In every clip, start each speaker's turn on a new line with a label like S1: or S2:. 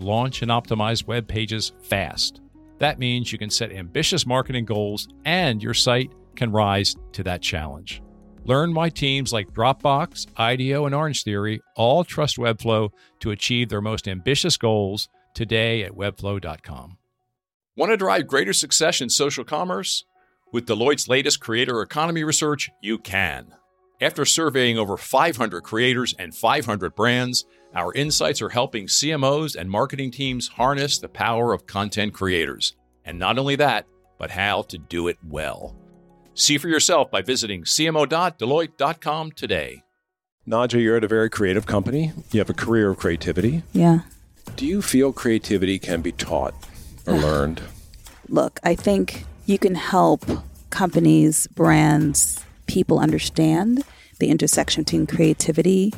S1: launch, and optimize web pages fast. That means you can set ambitious marketing goals and your site can rise to that challenge. Learn why teams like Dropbox, IDEO, and Orange Theory all trust Webflow to achieve their most ambitious goals today at webflow.com. Want to drive greater success in social commerce? With Deloitte's latest creator economy research, you can. After surveying over 500 creators and 500 brands, our insights are helping CMOs and marketing teams harness the power of content creators. And not only that, but how to do it well. See for yourself by visiting cmo.deloitte.com today.
S2: Nadja, you're at a very creative company. You have a career of creativity.
S3: Yeah.
S2: Do you feel creativity can be taught or learned?
S3: Look, I think you can help companies, brands, people understand the intersection between creativity,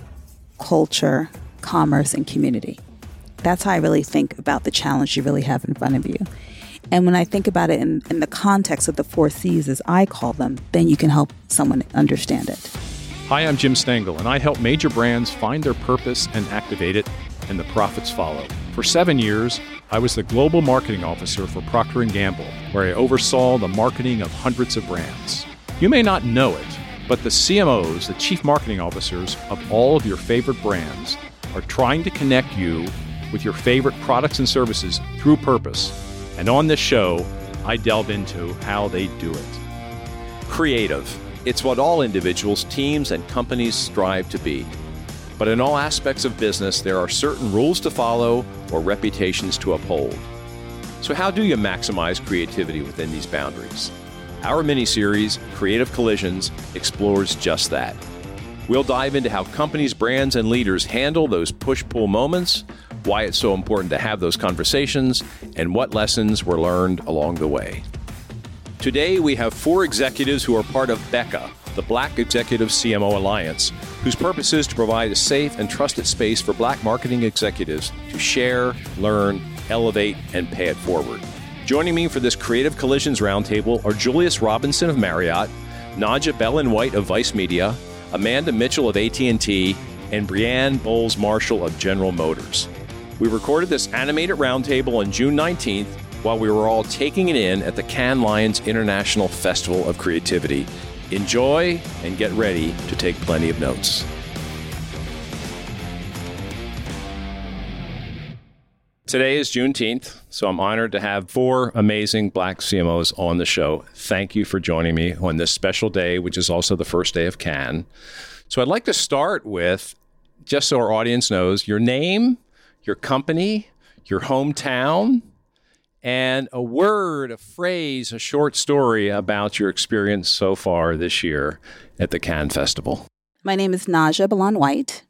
S3: culture, commerce, and community. That's how I really think about the challenge you really have in front of you. And when I think about it in, in the context of the four C's, as I call them, then you can help someone understand it.
S1: Hi, I'm Jim Stengel, and I help major brands find their purpose and activate it, and the profits follow. For seven years, I was the global marketing officer for Procter & Gamble, where I oversaw the marketing of hundreds of brands. You may not know it, but the CMOs, the chief marketing officers of all of your favorite brands, are trying to connect you with your favorite products and services through purpose. And on this show, I delve into how they do it.
S2: Creative. It's what all individuals, teams, and companies strive to be. But in all aspects of business, there are certain rules to follow or reputations to uphold. So, how do you maximize creativity within these boundaries? Our mini series, Creative Collisions, explores just that. We'll dive into how companies, brands, and leaders handle those push pull moments, why it's so important to have those conversations, and what lessons were learned along the way. Today, we have four executives who are part of BECA, the Black Executive CMO Alliance, whose purpose is to provide a safe and trusted space for black marketing executives to share, learn, elevate, and pay it forward. Joining me for this Creative Collisions Roundtable are Julius Robinson of Marriott, Nadja Bellan White of Vice Media, Amanda Mitchell of AT&T, and Brianne Boles Marshall of General Motors. We recorded this animated roundtable on June 19th while we were all taking it in at the Cannes Lions International Festival of Creativity. Enjoy and get ready to take plenty of notes. Today is Juneteenth, so I'm honored to have four amazing black CMOs on the show. Thank you for joining me on this special day, which is also the first day of Cannes. So I'd like to start with, just so our audience knows, your name, your company, your hometown, and a word, a phrase, a short story about your experience so far this year at the Cannes Festival.
S3: My name is Nadja Bellan White.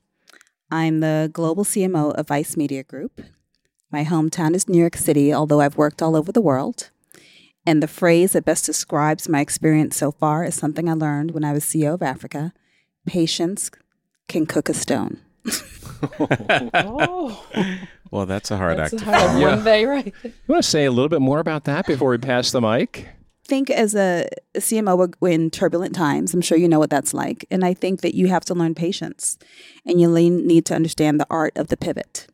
S3: I'm the global CMO of Vice Media Group. My hometown is New York City, although I've worked all over the world. And the phrase that best describes my experience so far is something I learned when I was CEO of Africa patience can cook a stone.
S4: oh.
S5: Well, that's a hard
S4: That's
S5: act.
S4: a hard one day, right?
S2: You want to say a little bit more about that before we pass the mic?
S3: think as a, a CMO we're in turbulent times. I'm sure you know what that's like. And I think that you have to learn patience and you need to understand the art of the pivot.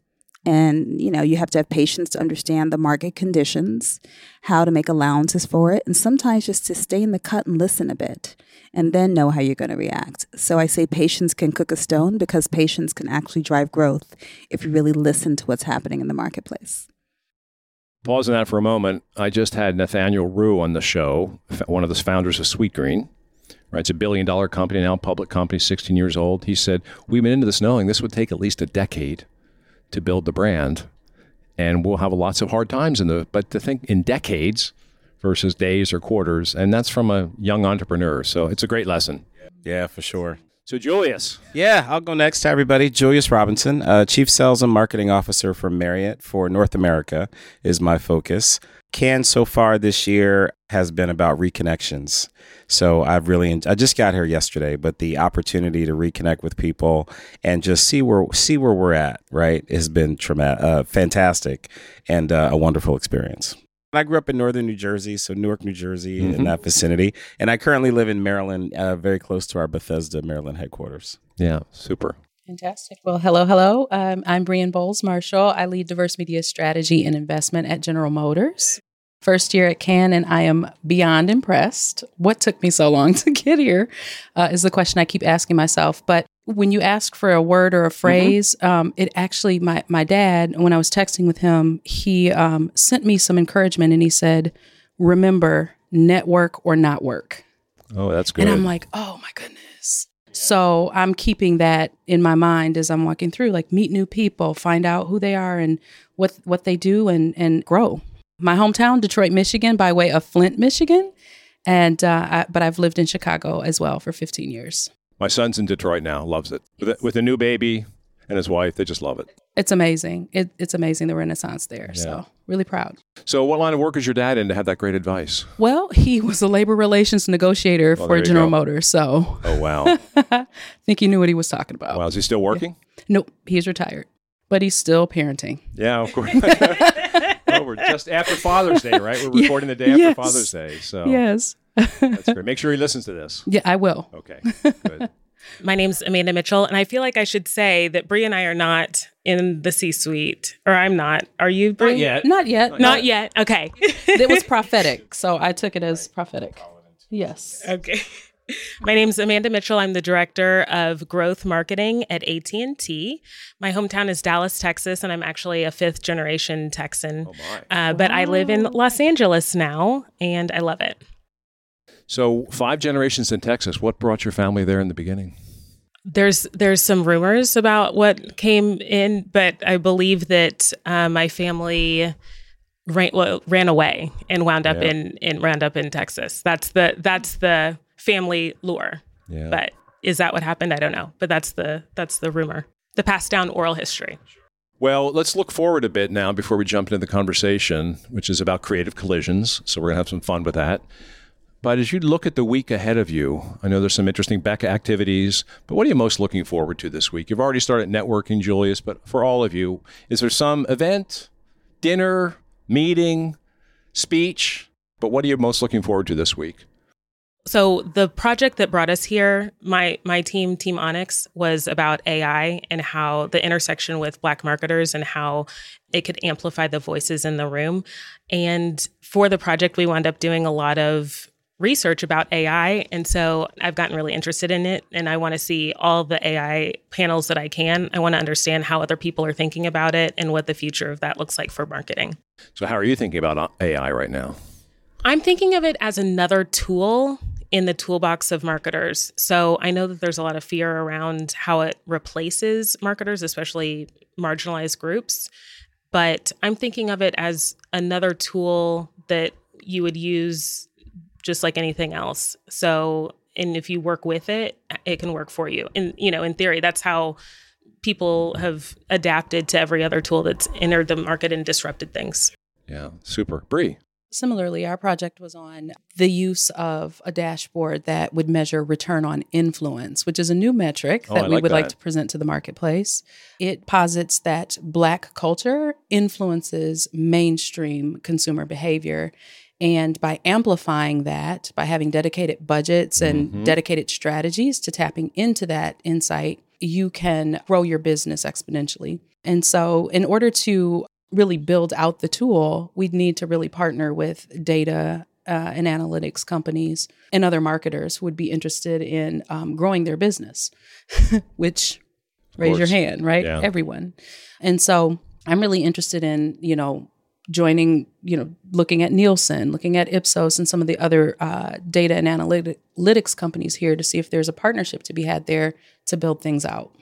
S3: And, you know, you have to have patience to understand the market conditions, how to make allowances for it, and sometimes just to stay in the cut and listen a bit and then know how you're going to react. So I say patience can cook a stone because patience can actually drive growth if you really listen to what's happening in the marketplace.
S2: Pause on that for a moment. I just had Nathaniel Ru on the show, one of the founders of Sweetgreen. Right, it's a billion dollar company now, public company, 16 years old. He said, We've been into this knowing this would take at least a decade to build the brand. And we'll have lots of hard times in the, but to think in decades versus days or quarters. And that's from a young entrepreneur. So it's a great lesson.
S5: Yeah, for sure.
S2: So, Julius.
S4: Yeah, I'll go next to everybody. Julius Robinson, uh, Chief Sales and Marketing Officer for Marriott for North America, is my focus. Cannes so far this year has been about reconnections. So I've really I just got here yesterday, but the opportunity to reconnect with people and just see where see where we're at, right, has been traumatic, uh, fantastic, and uh, a wonderful experience. I grew up in northern New Jersey, so Newark, New Jersey, mm-hmm. in that vicinity. And I currently live in Maryland, uh, very close to our Bethesda, Maryland headquarters.
S2: Yeah, super.
S5: Fantastic. Well, hello, hello. Um, I'm Brianne Boles Marshall. I lead diverse media strategy and investment at General Motors. First year at Cannes, and I am beyond impressed. What took me so long to get here uh, is the question I keep asking myself. But when you ask for a word or a mm-hmm. phrase, mm-hmm. um, it actually my my dad when I was texting with him, he um, sent me some encouragement and he said, "Remember, network or not work."
S2: Oh, that's good.
S5: And I'm like, oh my goodness. So I'm keeping that in my mind as I'm walking through, like meet new people, find out who they are and what what they do, and and grow. My hometown, Detroit, Michigan, by way of Flint, Michigan, and uh, I, but I've lived in Chicago as well for 15 years.
S2: My son's in Detroit now, loves it. With a, with a new baby and his wife, they just love it.
S5: It's amazing. It, it's amazing the renaissance there. Yeah. So really proud.
S2: So, what line of work is your dad in to have that great advice?
S5: Well, he was a labor relations negotiator well, for General Motors. So,
S2: oh wow,
S5: I think he knew what he was talking about.
S2: Wow, is he still working?
S5: Yeah. Nope, he's retired, but he's still parenting.
S2: Yeah, of course. well, we're just after Father's Day, right? We're recording the day after yes. Father's Day. So
S5: yes,
S2: that's great. Make sure he listens to this.
S5: Yeah, I will.
S2: Okay, good.
S6: My name's Amanda Mitchell, and I feel like I should say that Brie and I are not in the C-suite, or I'm not. Are you? Brie?
S2: Not yet.
S5: Not yet.
S6: Not, not yet. Okay.
S5: it was prophetic, so I took it as prophetic. Yes.
S6: Okay. My name is Amanda Mitchell. I'm the director of growth marketing at AT&T. My hometown is Dallas, Texas, and I'm actually a fifth generation Texan. Oh uh, but I live in Los Angeles now, and I love it.
S2: So, five generations in Texas. What brought your family there in the beginning?
S6: There's there's some rumors about what came in, but I believe that uh, my family ran, well, ran away and wound up yeah. in, in wound up in Texas. That's the that's the family lore. Yeah. But is that what happened? I don't know. But that's the that's the rumor. The passed down oral history.
S2: Well, let's look forward a bit now before we jump into the conversation, which is about creative collisions. So we're gonna have some fun with that. But as you look at the week ahead of you, I know there's some interesting BECA activities, but what are you most looking forward to this week? You've already started networking, Julius, but for all of you, is there some event, dinner, meeting, speech? But what are you most looking forward to this week?
S6: So the project that brought us here, my my team, Team Onyx, was about AI and how the intersection with Black marketers and how it could amplify the voices in the room. And for the project, we wound up doing a lot of research about AI. And so I've gotten really interested in it and I want to see all the AI panels that I can. I want to understand how other people are thinking about it and what the future of that looks like for marketing.
S2: So, how are you thinking about AI right now?
S6: I'm thinking of it as another tool in the toolbox of marketers. So I know that there's a lot of fear around how it replaces marketers, especially marginalized groups. But I'm thinking of it as another tool that you would use just like anything else. So, and if you work with it, it can work for you. And, you know, in theory, that's how people have adapted to every other tool that's entered the market and disrupted things.
S2: Yeah, super. Brie.
S5: Similarly, our project was on the use of a dashboard that would measure return on influence, which is a new metric
S2: oh,
S5: that we
S2: like
S5: would
S2: that.
S5: like to present to the marketplace. It posits that Black culture influences mainstream consumer behavior and by amplifying that, by having dedicated budgets and mm-hmm. dedicated strategies to tapping into that insight, you can grow your business exponentially. And so, in order to really build out the tool, we'd need to really partner with data uh, and analytics companies and other marketers who would be interested in um, growing their business, which raise your hand, right? Yeah. Everyone. And so I'm really interested in, you know, joining, you know, looking at Nielsen, looking at Ipsos and some of the other uh, data and analytics companies here to see if there's a partnership to be had there to build things out.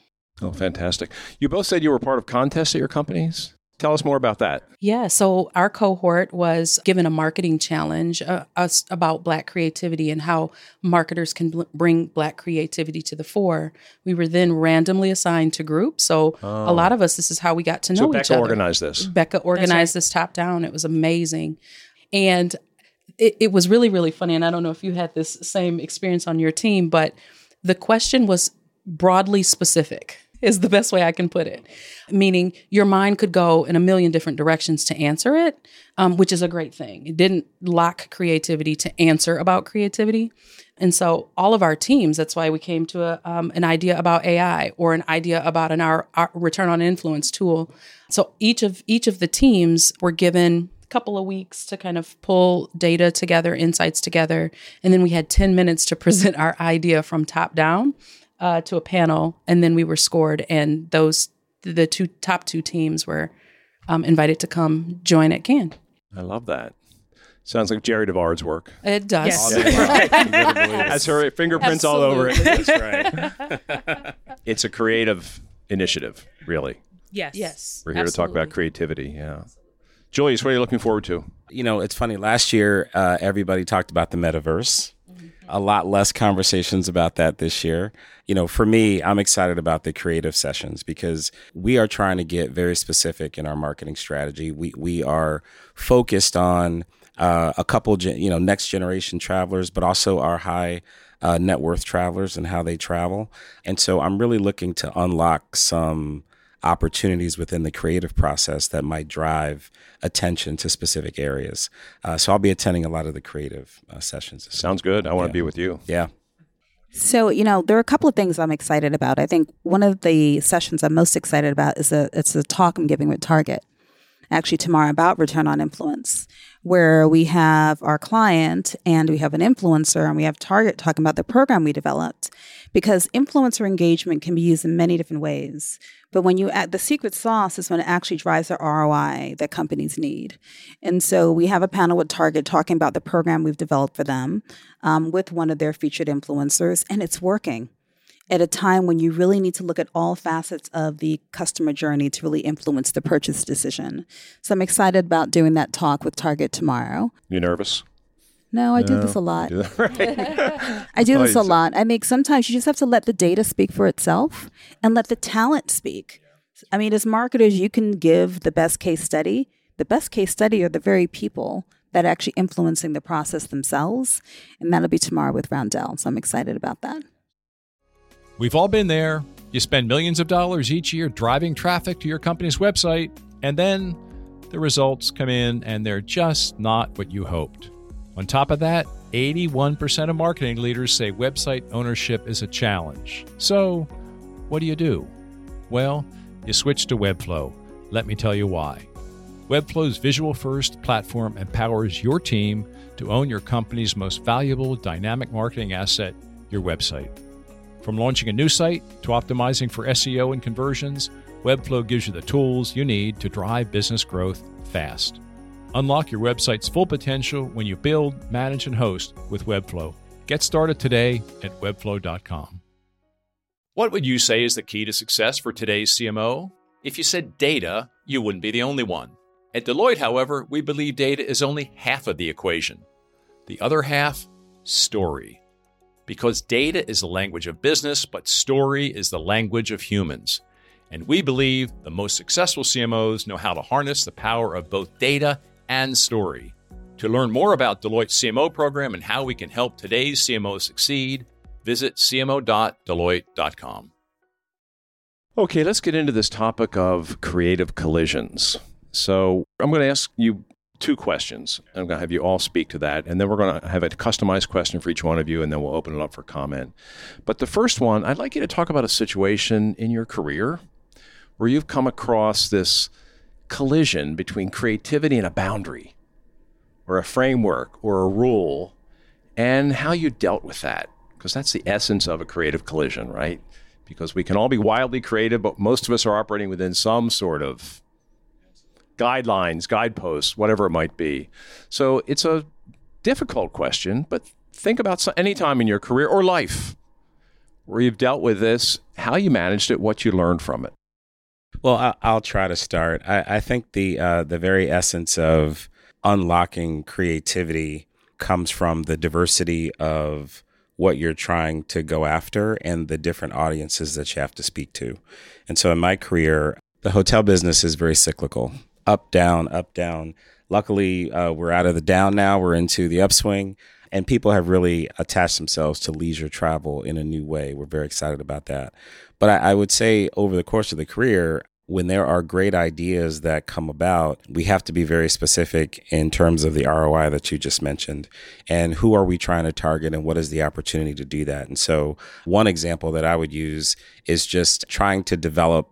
S2: Oh, fantastic. You both said you were part of contests at your companies. Tell us more about that.
S5: Yeah, so our cohort was given a marketing challenge uh, us about Black creativity and how marketers can bl- bring Black creativity to the fore. We were then randomly assigned to groups. So a lot of us, this is how we got to know
S2: So
S5: each
S2: BECA
S5: other.
S2: organized this.
S5: BECA organized this top down. It was amazing. And it, it was really, really funny. And I don't know if you had this same experience on your team, but the question was broadly specific, is the best way I can put it. Meaning your mind could go in a million different directions to answer it, um, which is a great thing. It didn't lock creativity to answer about creativity. And so all of our teams, that's why we came to a, um, an idea about AI or an idea about an our, our return on influence tool. So each of each of the teams were given a couple of weeks to kind of pull data together, insights together, and then we had 10 minutes to present our idea from top down uh, to a panel, and then we were scored, and those the two top two teams were um, invited to come join at Cannes.
S2: I love that. Sounds like Jerri DeVard's work.
S5: It does.
S6: Yes.
S2: Has her fingerprints all over it.
S4: That's right.
S2: It's a creative initiative, really.
S6: Yes.
S5: Yes.
S2: We're here to talk about creativity. Yeah. Julius, what are you looking forward to?
S4: You know, it's funny. Last year, uh, everybody talked about the metaverse. A lot less conversations about that this year. You know, for me, I'm excited about the creative sessions because we are trying to get very specific in our marketing strategy. We we are focused on uh, a couple, you know, next generation travelers, but also our high uh, net worth travelers and how they travel. And so, I'm really looking to unlock some opportunities within the creative process that might drive attention to specific areas. Uh, so I'll be attending a lot of the creative uh, sessions. this
S2: Sounds good. I want to be with you.
S4: Yeah.
S3: So, you know, there are a couple of things I'm excited about. I think one of the sessions I'm most excited about is a it's a talk I'm giving with Target actually tomorrow about return on influence, where we have our client and we have an influencer and we have Target talking about the program we developed because influencer engagement can be used in many different ways. But when you add the secret sauce is when it actually drives the ROI that companies need. And so we have a panel with Target talking about the program we've developed for them um, with one of their featured influencers, and it's working at a time when you really need to look at all facets of the customer journey to really influence the purchase decision. So I'm excited about doing that talk with Target tomorrow.
S2: You nervous?
S3: No, I do this a lot.
S2: Do right.
S3: I do oh, this a lot. I think sometimes you just have to let the data speak for itself and let the talent speak. I mean, as marketers, you can give the best case study. The best case study are the very people that are actually influencing the process themselves. And that'll be tomorrow with Roundel. So I'm excited about that.
S1: We've all been there. You spend millions of dollars each year driving traffic to your company's website, and then the results come in and they're just not what you hoped. On top of that, 81% of marketing leaders say website ownership is a challenge. So, what do you do? Well, you switch to Webflow. Let me tell you why. Webflow's visual first platform empowers your team to own your company's most valuable dynamic marketing asset, your website. From launching a new site to optimizing for SEO and conversions, Webflow gives you the tools you need to drive business growth fast. Unlock your website's full potential when you build, manage, and host with Webflow. Get started today at webflow.com. What would you say is the key to success for today's CMO? If you said data, you wouldn't be the only one. At Deloitte, however, we believe data is only half of the equation. The other half, story. Because data is the language of business, but story is the language of humans. And we believe the most successful CMOs know how to harness the power of both data and story. To learn more about Deloitte's CMO program and how we can help today's CMOs succeed, visit cmo.deloitte.com.
S2: Okay, let's get into this topic of creative collisions. So I'm going to ask you two questions. I'm going to have you all speak to that, and then we're going to have a customized question for each one of you, and then we'll open it up for comment. But the first one, I'd like you to talk about a situation in your career where you've come across this collision between creativity and a boundary, or a framework, or a rule, and how you dealt with that. Because that's the essence of a creative collision, right? Because we can all be wildly creative, but most of us are operating within some sort of guidelines, guideposts, whatever it might be. So it's a difficult question, but think about any time in your career or life where you've dealt with this, how you managed it, what you learned from it.
S4: Well, I'll try to start. I, I think the uh, the very essence of unlocking creativity comes from the diversity of what you're trying to go after and the different audiences that you have to speak to. And so in my career, the hotel business is very cyclical up, down, up, down. Luckily, uh, we're out of the down now, we're into the upswing. And people have really attached themselves to leisure travel in a new way. We're very excited about that. But I, I would say over the course of the career, when there are great ideas that come about, we have to be very specific in terms of the ROI that you just mentioned and who are we trying to target and what is the opportunity to do that. And so, one example that I would use is just trying to develop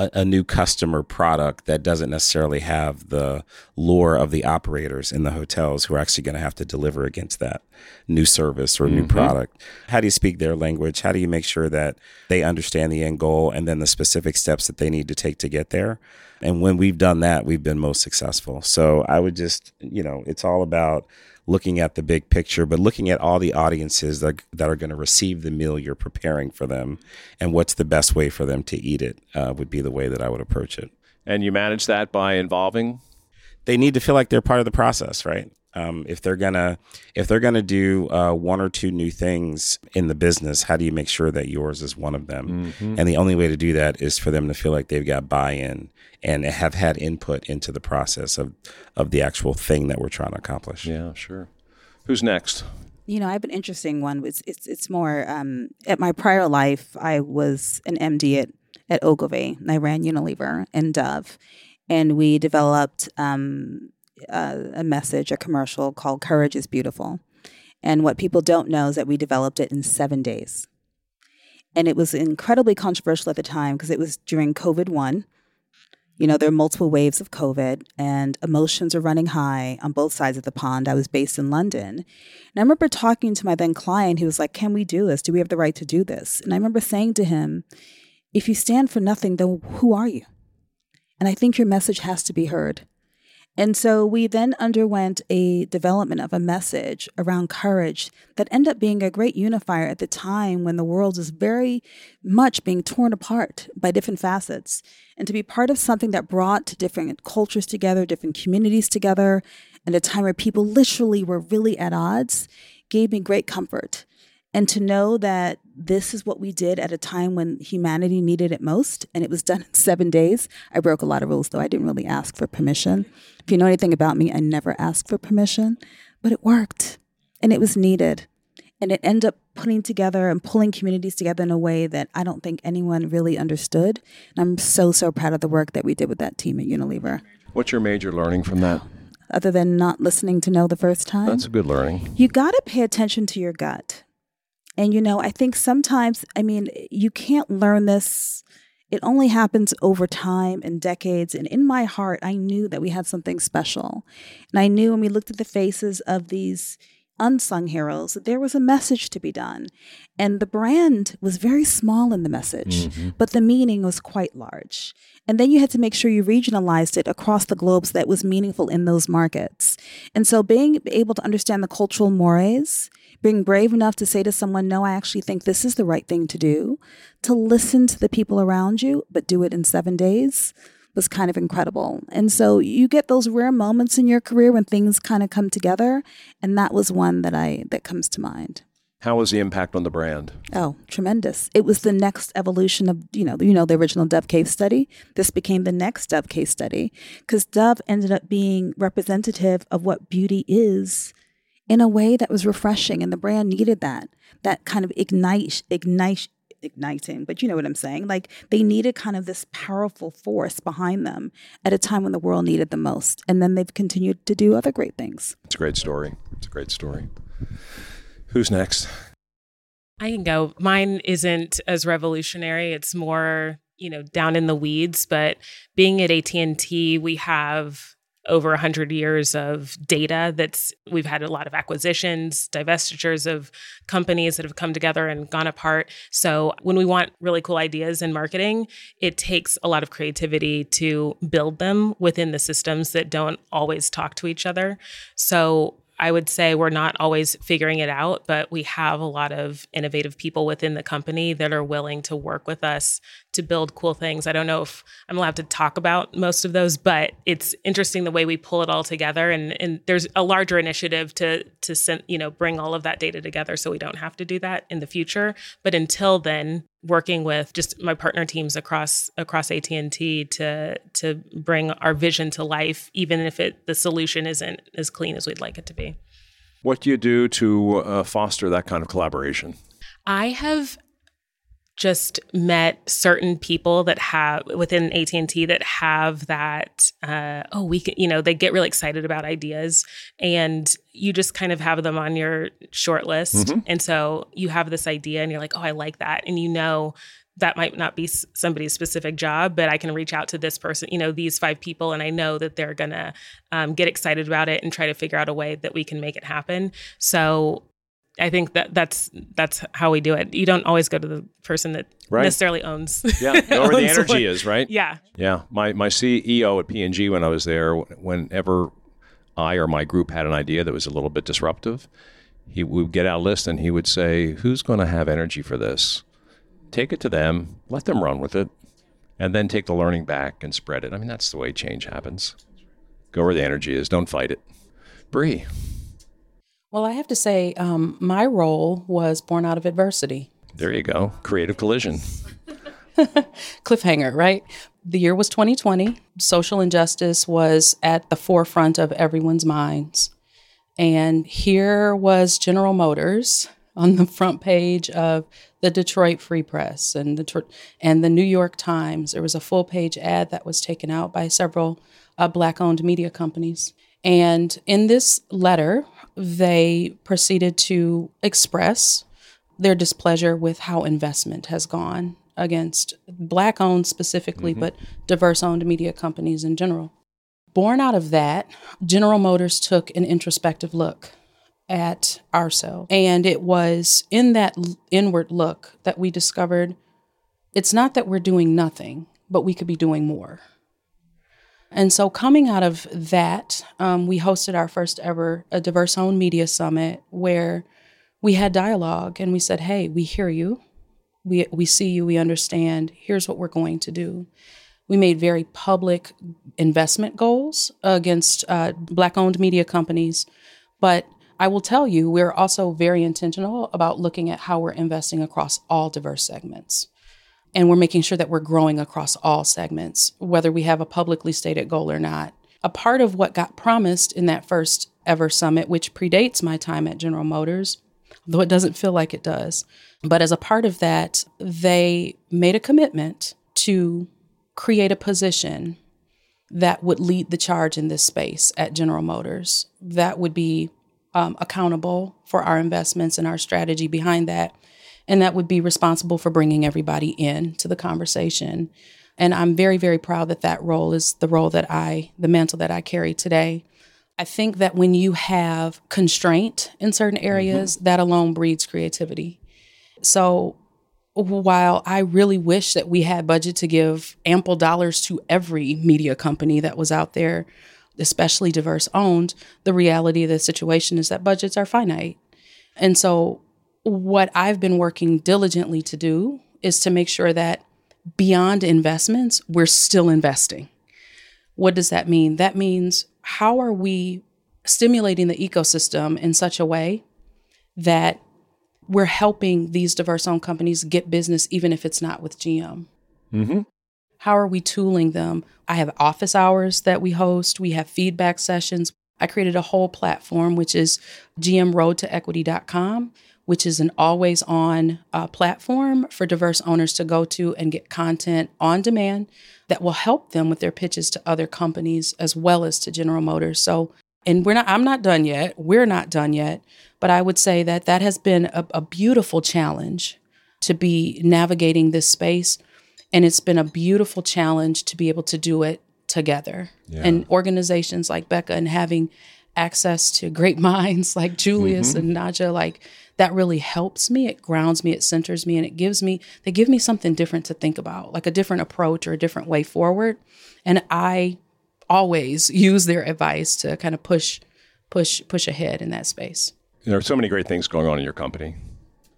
S4: a, a, new customer product that doesn't necessarily have the lure of the operators in the hotels who are actually going to have to deliver against that new service or mm-hmm. new product. How do you speak their language? How do you make sure that they understand the end goal and then the specific steps that they need to take to get there? And when we've done that, we've been most successful. So I would just, you know, it's all about looking at the big picture, but looking at all the audiences that, that are going to receive the meal you're preparing for them and what's the best way for them to eat it uh, would be the way that I would approach it.
S2: And you manage that by involving?
S4: They need to feel like they're part of the process, right? Um, if they're gonna if they're gonna do uh, one or two new things in the business, how do you make sure that yours is one of them? Mm-hmm. And the only way to do that is for them to feel like they've got buy-in and have had input into the process of of the actual thing that we're trying to accomplish.
S2: Yeah, sure. Who's next?
S3: You know, I have an interesting one. It's it's, it's more um, at my prior life. I was an MD at at Ogilvy. I ran Unilever and Dove, and we developed. Um, a message, a commercial called Courage is Beautiful. And what people don't know is that we developed it in seven days. And it was incredibly controversial at the time because it was during COVID 1. You know, there are multiple waves of COVID and emotions are running high on both sides of the pond. I was based in London. And I remember talking to my then client who was like, Can we do this? Do we have the right to do this? And I remember saying to him, If you stand for nothing, then who are you? And I think your message has to be heard. And so we then underwent a development of a message around courage that ended up being a great unifier at the time when the world is very much being torn apart by different facets. And to be part of something that brought different cultures together, different communities together, at a time where people literally were really at odds, gave me great comfort and to know that this is what we did at a time when humanity needed it most and it was done in seven days. I broke a lot of rules though. I didn't really ask for permission. If you know anything about me i never ask for permission but it worked and it was needed. And it ended up putting together and pulling communities together in a way that i don't think anyone really understood. And i'm so so proud of the work that we did with that team at unilever.
S2: What's your major learning from that?
S3: Other than not listening to know the first time?
S2: That's a good learning.
S3: You got to pay attention to your gut and, you know, I think sometimes, I mean, you can't learn this. It only happens over time and decades. And in my heart, I knew that we had something special. And I knew when we looked at the faces of these unsung heroes that there was a message to be done. And the brand was very small in the message, mm-hmm. but the meaning was quite large. And then you had to make sure you regionalized it across the globe so that was meaningful in those markets. And so being able to understand the cultural mores being brave enough to say to someone, No, I actually think this is the right thing to do, to listen to the people around you, but do it in seven days was kind of incredible. And so you get those rare moments in your career when things kind of come together. And that was one that I that comes to mind.
S2: How was the impact on the brand?
S3: Oh, tremendous. It was the next evolution of, you know, you know, the original Dove case study. This became the next Dove case study because Dove ended up being representative of what beauty is in a way that was refreshing and the brand needed that that kind of ignite ignite igniting but you know what i'm saying? Like they needed kind of this powerful force behind them at a time when the world needed the most and then they've continued to do other great things.
S2: It's a great story. It's a great story. Who's next?
S6: I can go. Mine isn't as revolutionary. It's more you know down in the weeds but being at AT&T we have over 100 years of data that's we've had a lot of acquisitions divestitures of companies that have come together and gone apart. So when we want really cool ideas in marketing it takes a lot of creativity to build them within the systems that don't always talk to each other. So I would say we're not always figuring it out, but we have a lot of innovative people within the company that are willing to work with us to build cool things. I don't know if I'm allowed to talk about most of those, but it's interesting the way we pull it all together. And, and there's a larger initiative to to send, you know bring all of that data together, so we don't have to do that in the future. But until then, working with just my partner teams across across AT and T to to bring our vision to life, even if it the solution isn't as clean as we'd like it to be.
S2: What do you do to uh, foster that kind of collaboration?
S6: I have just met certain people that have within AT&T that have that uh, oh we can you know they get really excited about ideas and you just kind of have them on your short list mm-hmm. and so you have this idea and you're like oh I like that and you know that might not be somebody's specific job, but I can reach out to this person, you know, these five people, and I know that they're gonna um, get excited about it and try to figure out a way that we can make it happen. So I think that that's that's how we do it. You don't always go to the person that right. necessarily owns.
S2: Yeah, know where the energy is, right?
S6: Yeah,
S2: yeah. My my CEO at P&G when I was there, whenever I or my group had an idea that was a little bit disruptive, he would get out a list and he would say, "Who's going to have energy for this? Take it to them, let them run with it, and then take the learning back and spread it." I mean, that's the way change happens. Go where the energy is. Don't fight it. Bree.
S5: Well, I have to say, um, my role was born out of adversity.
S2: There you go. Creative collision.
S5: Cliffhanger, right? The year was 2020. Social injustice was at the forefront of everyone's minds. And here was General Motors on the front page of the Detroit Free Press and the and the New York Times. There was a full page ad that was taken out by several uh, black owned media companies. And in this letter, they proceeded to express their displeasure with how investment has gone against black owned specifically, mm-hmm. but diverse owned media companies in general. Born out of that, General Motors took an introspective look at ourselves. And it was in that inward look that we discovered it's not that we're doing nothing, but we could be doing more. And so, coming out of that, um, we hosted our first ever a diverse owned media summit where we had dialogue and we said, "Hey, we hear you, we we see you, we understand. Here's what we're going to do." We made very public investment goals against uh, black-owned media companies, but I will tell you, we're also very intentional about looking at how we're investing across all diverse segments and we're making sure that we're growing across all segments, whether we have a publicly stated goal or not. A part of what got promised in that first ever summit, which predates my time at General Motors, though it doesn't feel like it does, but as a part of that, they made a commitment to create a position that would lead the charge in this space at General Motors, that would be um, accountable for our investments and our strategy behind that and that would be responsible for bringing everybody in to the conversation. And I'm very, very proud that that role is the role that I, the mantle that I carry today. I think that when you have constraint in certain areas, mm-hmm. that alone breeds creativity. So while I really wish that we had budget to give ample dollars to every media company that was out there, especially diverse owned, the reality of the situation is that budgets are finite. And so what I've been working diligently to do is to make sure that beyond investments, we're still investing. What does that mean? That means how are we stimulating the ecosystem in such a way that we're helping these diverse owned companies get business, even if it's not with GM? Mm-hmm. How are we tooling them? I have office hours that we host, we have feedback sessions. I created a whole platform, which is gmroadtoequity.com which is an always on uh, platform for diverse owners to go to and get content on demand that will help them with their pitches to other companies as well as to General Motors. So, and we're not, I'm not done yet. We're not done yet. But I would say that that has been a, a beautiful challenge to be navigating this space. And it's been a beautiful challenge to be able to do it together. Yeah. And organizations like BECA and having access to great minds like Julius mm-hmm. and Nadja, like that really helps me. It grounds me, it centers me, and it gives me, they give me something different to think about, like a different approach or a different way forward. And I always use their advice to kind of push, push, push ahead in that space.
S2: There are so many great things going on in your company.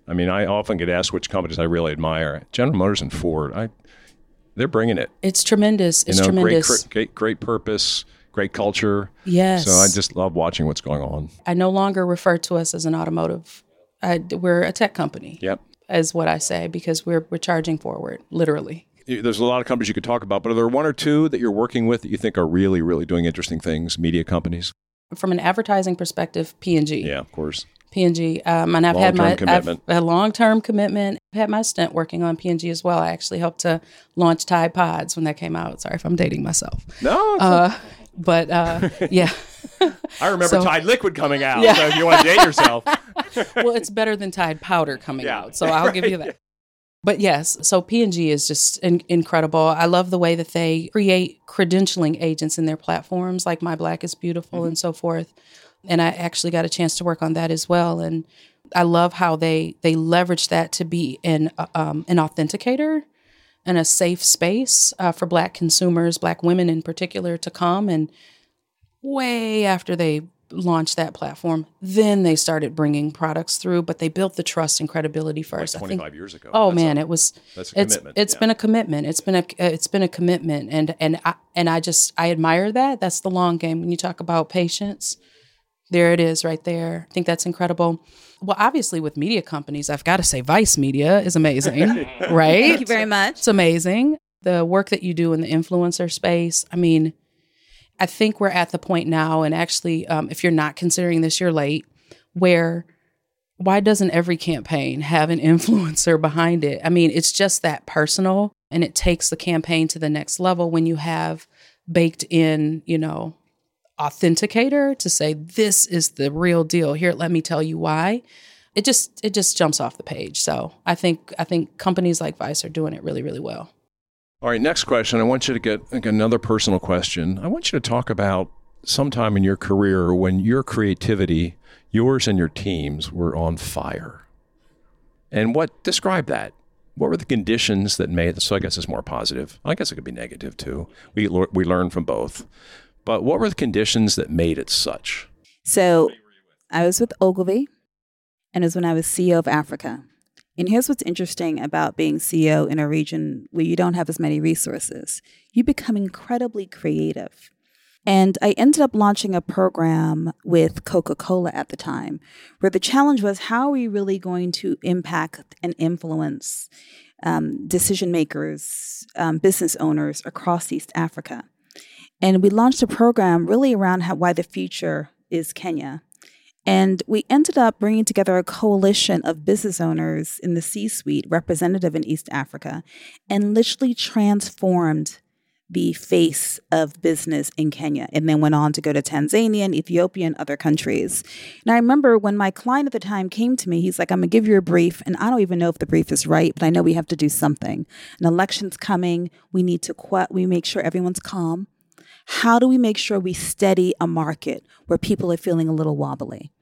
S2: I mean, I often get asked which companies I really admire. General Motors and Ford, I they're bringing it.
S5: It's tremendous. It's
S2: you know,
S5: tremendous.
S2: Great, great, great purpose, great culture.
S5: yes.
S2: So I just love watching what's going on.
S5: I no longer refer to us as an automotive. I, we're a tech company.
S2: Yep.
S5: Is what I say because we're we're charging forward, literally.
S2: There's a lot of companies you could talk about, but are there one or two that you're working with that you think are really, really doing interesting things? Media companies.
S5: From an advertising perspective, P and G.
S2: Yeah, of course.
S5: P&G. Um, and I've had my
S2: Long-term
S5: I've
S2: commitment.
S5: a long-term commitment. I've had my stint working on P&G as well. I actually helped to launch Tide Pods when that came out. Sorry if I'm dating myself.
S2: No,
S5: Uh, but uh, yeah,
S2: I remember
S5: so-
S2: Tide Liquid coming out.
S5: Yeah.
S2: So if you want to date yourself,
S5: well, it's better than Tide Powder coming
S2: Yeah,
S5: out, so I'll give you that. But yes, so P&G is just in- incredible. I love the way that they create credentialing agents in their platforms, like My Black is Beautiful
S2: Mm-hmm.
S5: and so forth. And I actually got a chance to work on that as well. And I love how they they leverage that to be an uh, um, an authenticator and a safe space uh, for Black consumers, Black women in particular, to come and way after they launched that platform, then they started bringing products through. But they built the trust and credibility first. I think
S2: 25 years ago.
S5: Oh
S2: That's
S5: man,
S2: a-
S5: it was.
S2: that's a
S5: it's
S2: commitment,
S5: it's
S2: yeah.
S5: been a commitment. It's been a it's been a commitment, and and I and I just I admire that. That's the long game. When you talk about patience, there it is right there. I think that's incredible. Well, obviously with media companies, I've got to say Vice Media is amazing, right?
S3: Thank you very much.
S5: It's amazing. The work that you do in the influencer space. I mean, I think we're at the point now, and actually, um, if you're not considering this, you're late, where why doesn't every campaign have an influencer behind it? I mean, it's just that personal, and it takes the campaign to the next level when you have baked in, you know, authenticator to say this is the real deal. Here, let me tell you why. It just it just jumps off the page. So I think I think companies like Vice are doing it really really well.
S2: All right, next question. I want you to get like, another personal question. I want you to talk about sometime in your career when your creativity, yours and your teams, were on fire. And what describe that? What were the conditions that made? So I guess it's more positive. I guess it could be negative too. We we learn from both. But what were the conditions that made it such?
S3: So I was with Ogilvy, and it was when I was CEO of Africa. And here's what's interesting about being CEO in a region where you don't have as many resources you become incredibly creative. And I ended up launching a program with Coca Cola at the time, where the challenge was how are we really going to impact and influence um, decision makers, um, business owners across East Africa? And we launched a program really around how, why the future is Kenya. And we ended up bringing together a coalition of business owners in the C suite, representative in East Africa, and literally transformed the face of business in Kenya and then went on to go to Tanzania and Ethiopia and other countries. And I remember when my client at the time came to me, he's like, I'm to give you a brief. And I don't even know if the brief is right, but I know we have to do something. An election's coming. We need to, we make sure everyone's calm. How do we make sure we steady a market where people are feeling a little wobbly?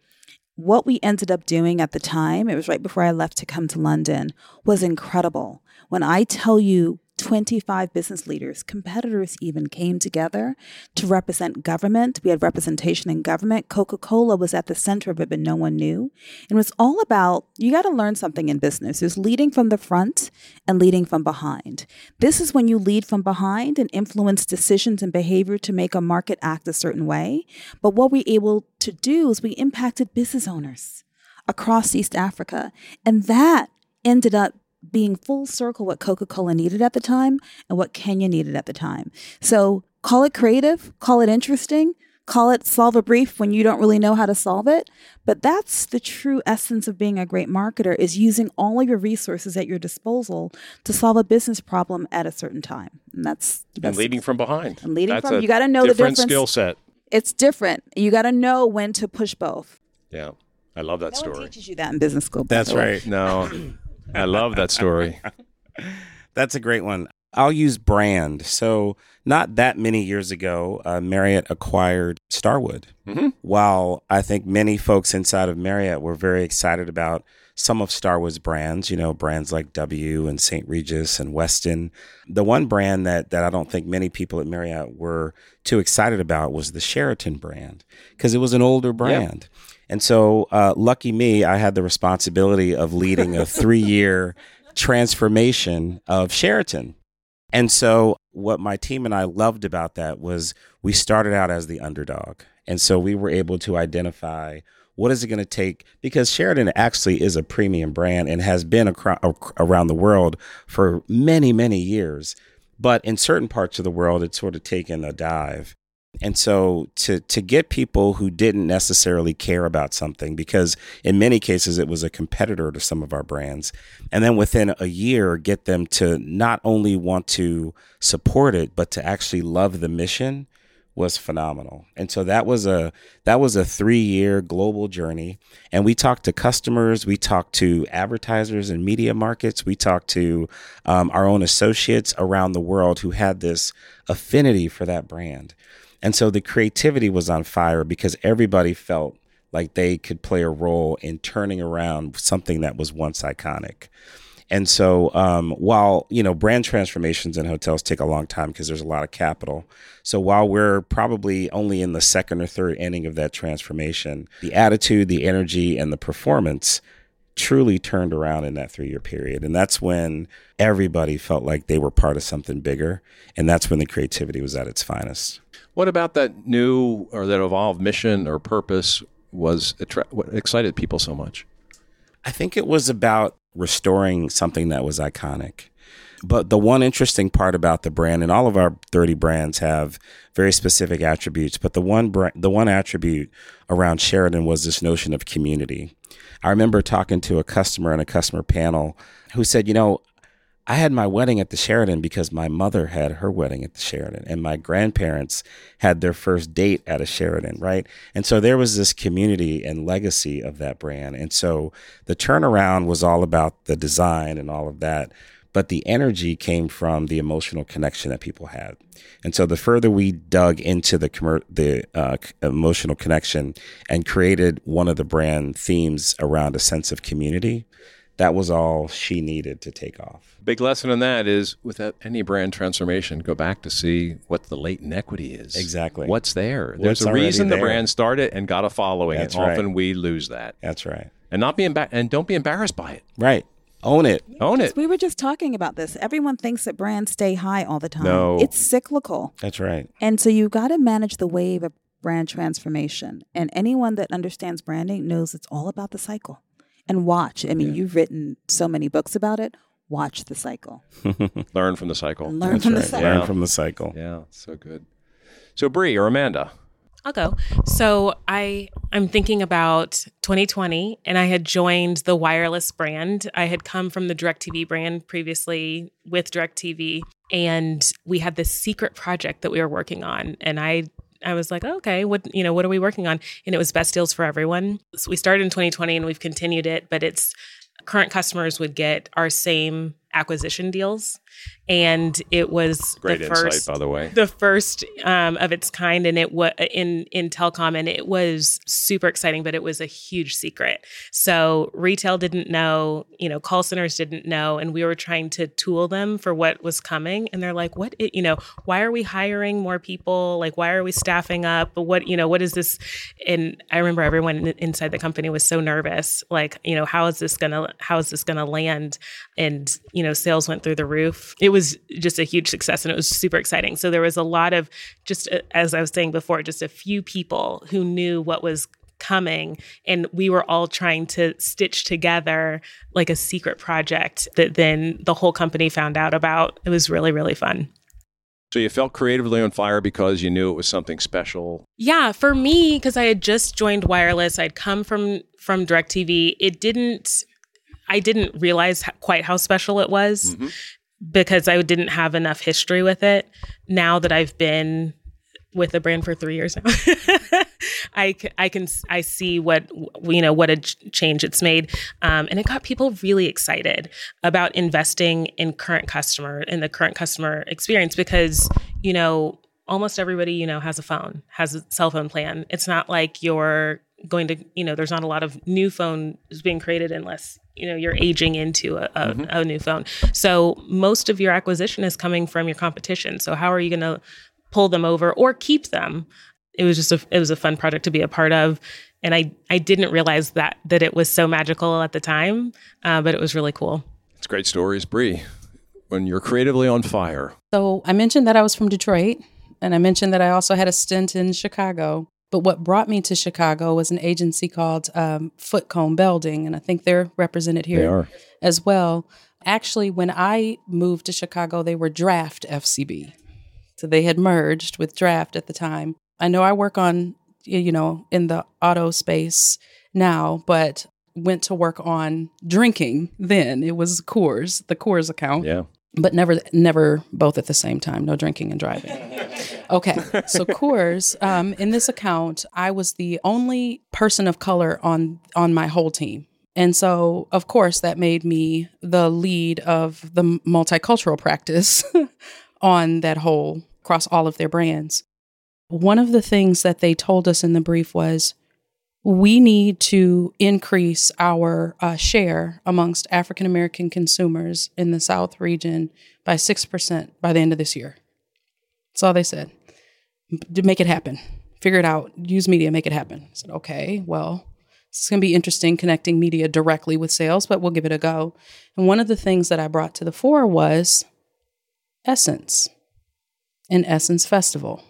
S3: What we ended up doing at the time, it was right before I left to come to London, was incredible. When I tell you 25 business leaders, competitors even came together to represent government. We had representation in government. Coca Cola was at the center of it, but no one knew. And it was all about you got to learn something in business. There's leading from the front and leading from behind. This is when you lead from behind and influence decisions and behavior to make a market act a certain way. But what we able to do is we impacted business owners across East Africa. And that ended up being full circle what Coca Cola needed at the time and what Kenya needed at the time. So call it creative, call it interesting, call it solve a brief when you don't really know how to solve it. But that's the true essence of being a great marketer is using all of your resources at your disposal to solve a business problem at a certain time. And that's,
S2: And leading from behind.
S3: And leading
S2: That's
S3: from-
S2: a
S3: you gotta know the
S2: different
S3: difference.
S2: skill set.
S3: it's different. You got to know when to push both.
S2: Yeah, I love that
S3: No one
S2: story.
S3: teaches you that in business school.
S4: That's right.
S2: No, I love that story.
S4: That's a great one. I'll use brand. So, not that many years ago, uh, Marriott acquired Starwood.
S2: Mhm.
S4: While I think many folks inside of Marriott were very excited about some of Starwood's brands, you know, brands like W and St. Regis and Westin, the one brand that, that I don't think many people at Marriott were too excited about was the Sheraton brand because it was an older brand. And so, uh, lucky me, I had the responsibility of leading a three year transformation of Sheraton. And so, what my team and I loved about that was we started out as the underdog. And so, we were able to identify what is it going to take? Because Sheraton actually is a premium brand and has been acro- around the world for many, many years. But in certain parts of the world, it's sort of taken a dive. And so to to get people who didn't necessarily care about something because in many cases it was a competitor to some of our brands and then within a year get them to not only want to support it but to actually love the mission was phenomenal. And so that was a that was a 3-year global journey and we talked to customers, we talked to advertisers and media markets, we talked to um, our own associates around the world who had this affinity for that brand. And so the creativity was on fire because everybody felt like they could play a role in turning around something that was once iconic. And so, um, while you know brand transformations in hotels take a long time because there's a lot of capital, so while we're probably only in the second or third inning of that transformation, the attitude, the energy, and the performance truly turned around in that three year period. And that's when everybody felt like they were part of something bigger. And that's when the creativity was at its finest.
S2: What about that new or that evolved mission or purpose was attra- what excited people so much?
S4: I think it was about restoring something that was iconic. But the one interesting part about the brand, and all of our 30 brands have very specific attributes, but the one bra- the one attribute around Sheraton was this notion of community. I remember talking to a customer in a customer panel who said, you know, I had my wedding at the Sheraton because my mother had her wedding at the Sheraton and my grandparents had their first date at a Sheraton, right? And so there was this community and legacy of that brand. And so the turnaround was all about the design and all of that, but the energy came from the emotional connection that people had. And so the further we dug into the commer- the uh, emotional connection and created one of the brand themes around a sense of community, that was all she needed to take off.
S2: Big lesson in that is with any brand transformation, go back to see what the latent equity is.
S4: Exactly.
S2: What's there?
S4: What's
S2: There's a reason
S4: there.
S2: the brand started and got a following.
S4: That's
S2: and often we lose that.
S4: That's right.
S2: And not be emba- and don't be embarrassed by it.
S4: Right. Own it.
S2: Own it.
S3: We were just talking about this. Everyone thinks that brands stay high all the time.
S2: No.
S3: It's cyclical.
S4: That's right.
S3: And so you've got to manage the wave of brand transformation. And anyone that understands branding knows it's all about the cycle. And watch. I mean, you've written so many books about it. Watch the cycle.
S2: Learn from the cycle.
S3: Learn
S4: That's
S3: from
S4: right.
S3: the cycle.
S4: Learn
S2: Yeah.
S4: from the cycle.
S2: Yeah, so good. So Bree or Amanda,
S6: I'll go. So I I'm thinking about 2020 and I had joined the wireless brand. I had come from the DirecTV brand previously with DirecTV and we had this secret project that we were working on and I I was like, okay, what you know, what are we working on? And it was best deals for everyone. So we started in 2020 and we've continued it, but it's current customers would get our same acquisition deals and it was
S2: great
S6: the
S2: insight
S6: first
S2: by the way.
S6: the first um, of its kind, and it was in in telecom, and it was super exciting. But it was a huge secret. So retail didn't know, you know, call centers didn't know, and we were trying to tool them for what was coming. And they're like, "What? It, you know, why are we hiring more people? Like, why are we staffing up? But what, you know, what is this?" And I remember everyone inside the company was so nervous. Like, you know, how is this gonna how is this gonna land? And you know, sales went through the roof. It was just a huge success, and it was super exciting. So there was a lot of just uh, as I was saying before, just a few people who knew what was coming and we were all trying to stitch together like a secret project that then the whole company found out about it was really really fun
S2: So you felt creatively on fire because you knew it was something special.
S6: Yeah, for me, because I had just joined wireless, I'd come from from DirecTV. It didn't, I didn't realize quite how special it was because I didn't have enough history with it. Now that I've been with the brand for three years now, I I can I see what you know what a change it's made, um, and it got people really excited about investing in current customer in the current customer experience because you know almost everybody you know has a phone has a cell phone plan. It's not like you're going to you know there's not a lot of new phones being created unless you know you're aging into a, a, a new phone. So most of your acquisition is coming from your competition. So how are you going to pull them over or keep them? it was just a it was a fun project to be a part of and I I didn't realize that that it was so magical at the time, uh, but it was really cool.
S2: It's great stories, Bree. When you're creatively on fire.
S5: So I mentioned that I was from Detroit, and I mentioned that I also had a stint in Chicago. But what brought me to Chicago was an agency called um, Foote Cone Belding, and I think they're represented
S2: They
S5: here
S2: are.
S5: as well. Actually, when I moved to Chicago, they were Draft FCB. So they had merged with Draft at the time. I know I work on, you know, in the auto space now, but went to work on drinking then. It was Coors, the Coors account
S2: Yeah.
S5: But never never both at the same time no drinking and driving. Okay so coors um, in this account i was the only person of color on on my whole team. And so of course that made me the lead of the multicultural practice on that whole across all of their brands. One of the things that they told us in the brief was we need to increase our uh, share amongst African American consumers in the South region by 6% by the end of this year. That's all they said. To make it happen. Figure it out. Use media, make it happen. I said, okay, well, it's going to be interesting connecting media directly with sales, but we'll give it a go. And one of the things that I brought to the fore was Essence, and Essence Festival.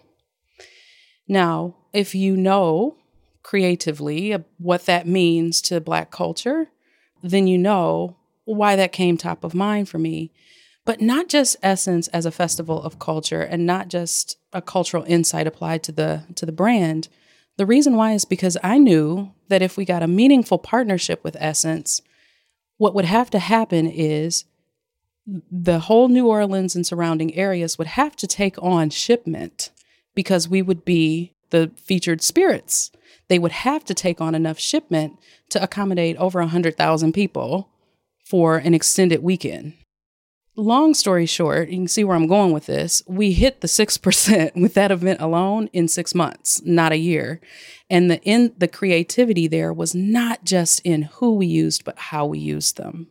S5: Now, if you know creatively what that means to Black culture, then you know why that came top of mind for me. But not just Essence as a festival of culture and not just a cultural insight applied to the to the brand. The reason why is because I knew that if we got a meaningful partnership with Essence, what would have to happen is the whole New Orleans and surrounding areas would have to take on shipment because we would be the featured spirits. They would have to take on enough shipment to accommodate over 100,000 people for an extended weekend. Long story short, you can see where I'm going with this. We hit the 6% with that event alone in 6 months, not a year. And the in the creativity there was not just in who we used but how we used them.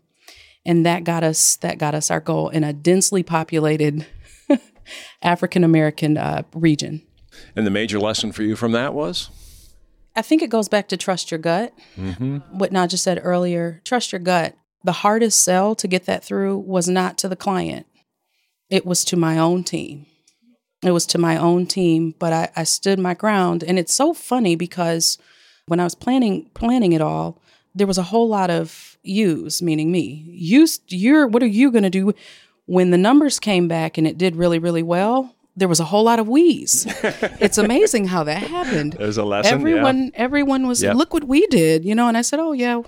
S5: And that got us that got us our goal in a densely populated African American uh, region.
S2: And the major lesson for you from that was?
S5: I think it goes back to trust your gut. Mm-hmm. What Nadja said earlier, trust your gut. The hardest sell to get that through was not to the client, it was to my own team. It was to my own team, but I, I stood my ground. And it's so funny because when I was planning planning it all, there was a whole lot of yous, meaning me. You, you're, what are you going to do? When the numbers came back and it did really, really well, there was a whole lot of we's. it's amazing how that happened.
S2: There's a lesson.
S5: everyone everyone was
S2: Yep.
S5: look what we did you know and i said oh yeah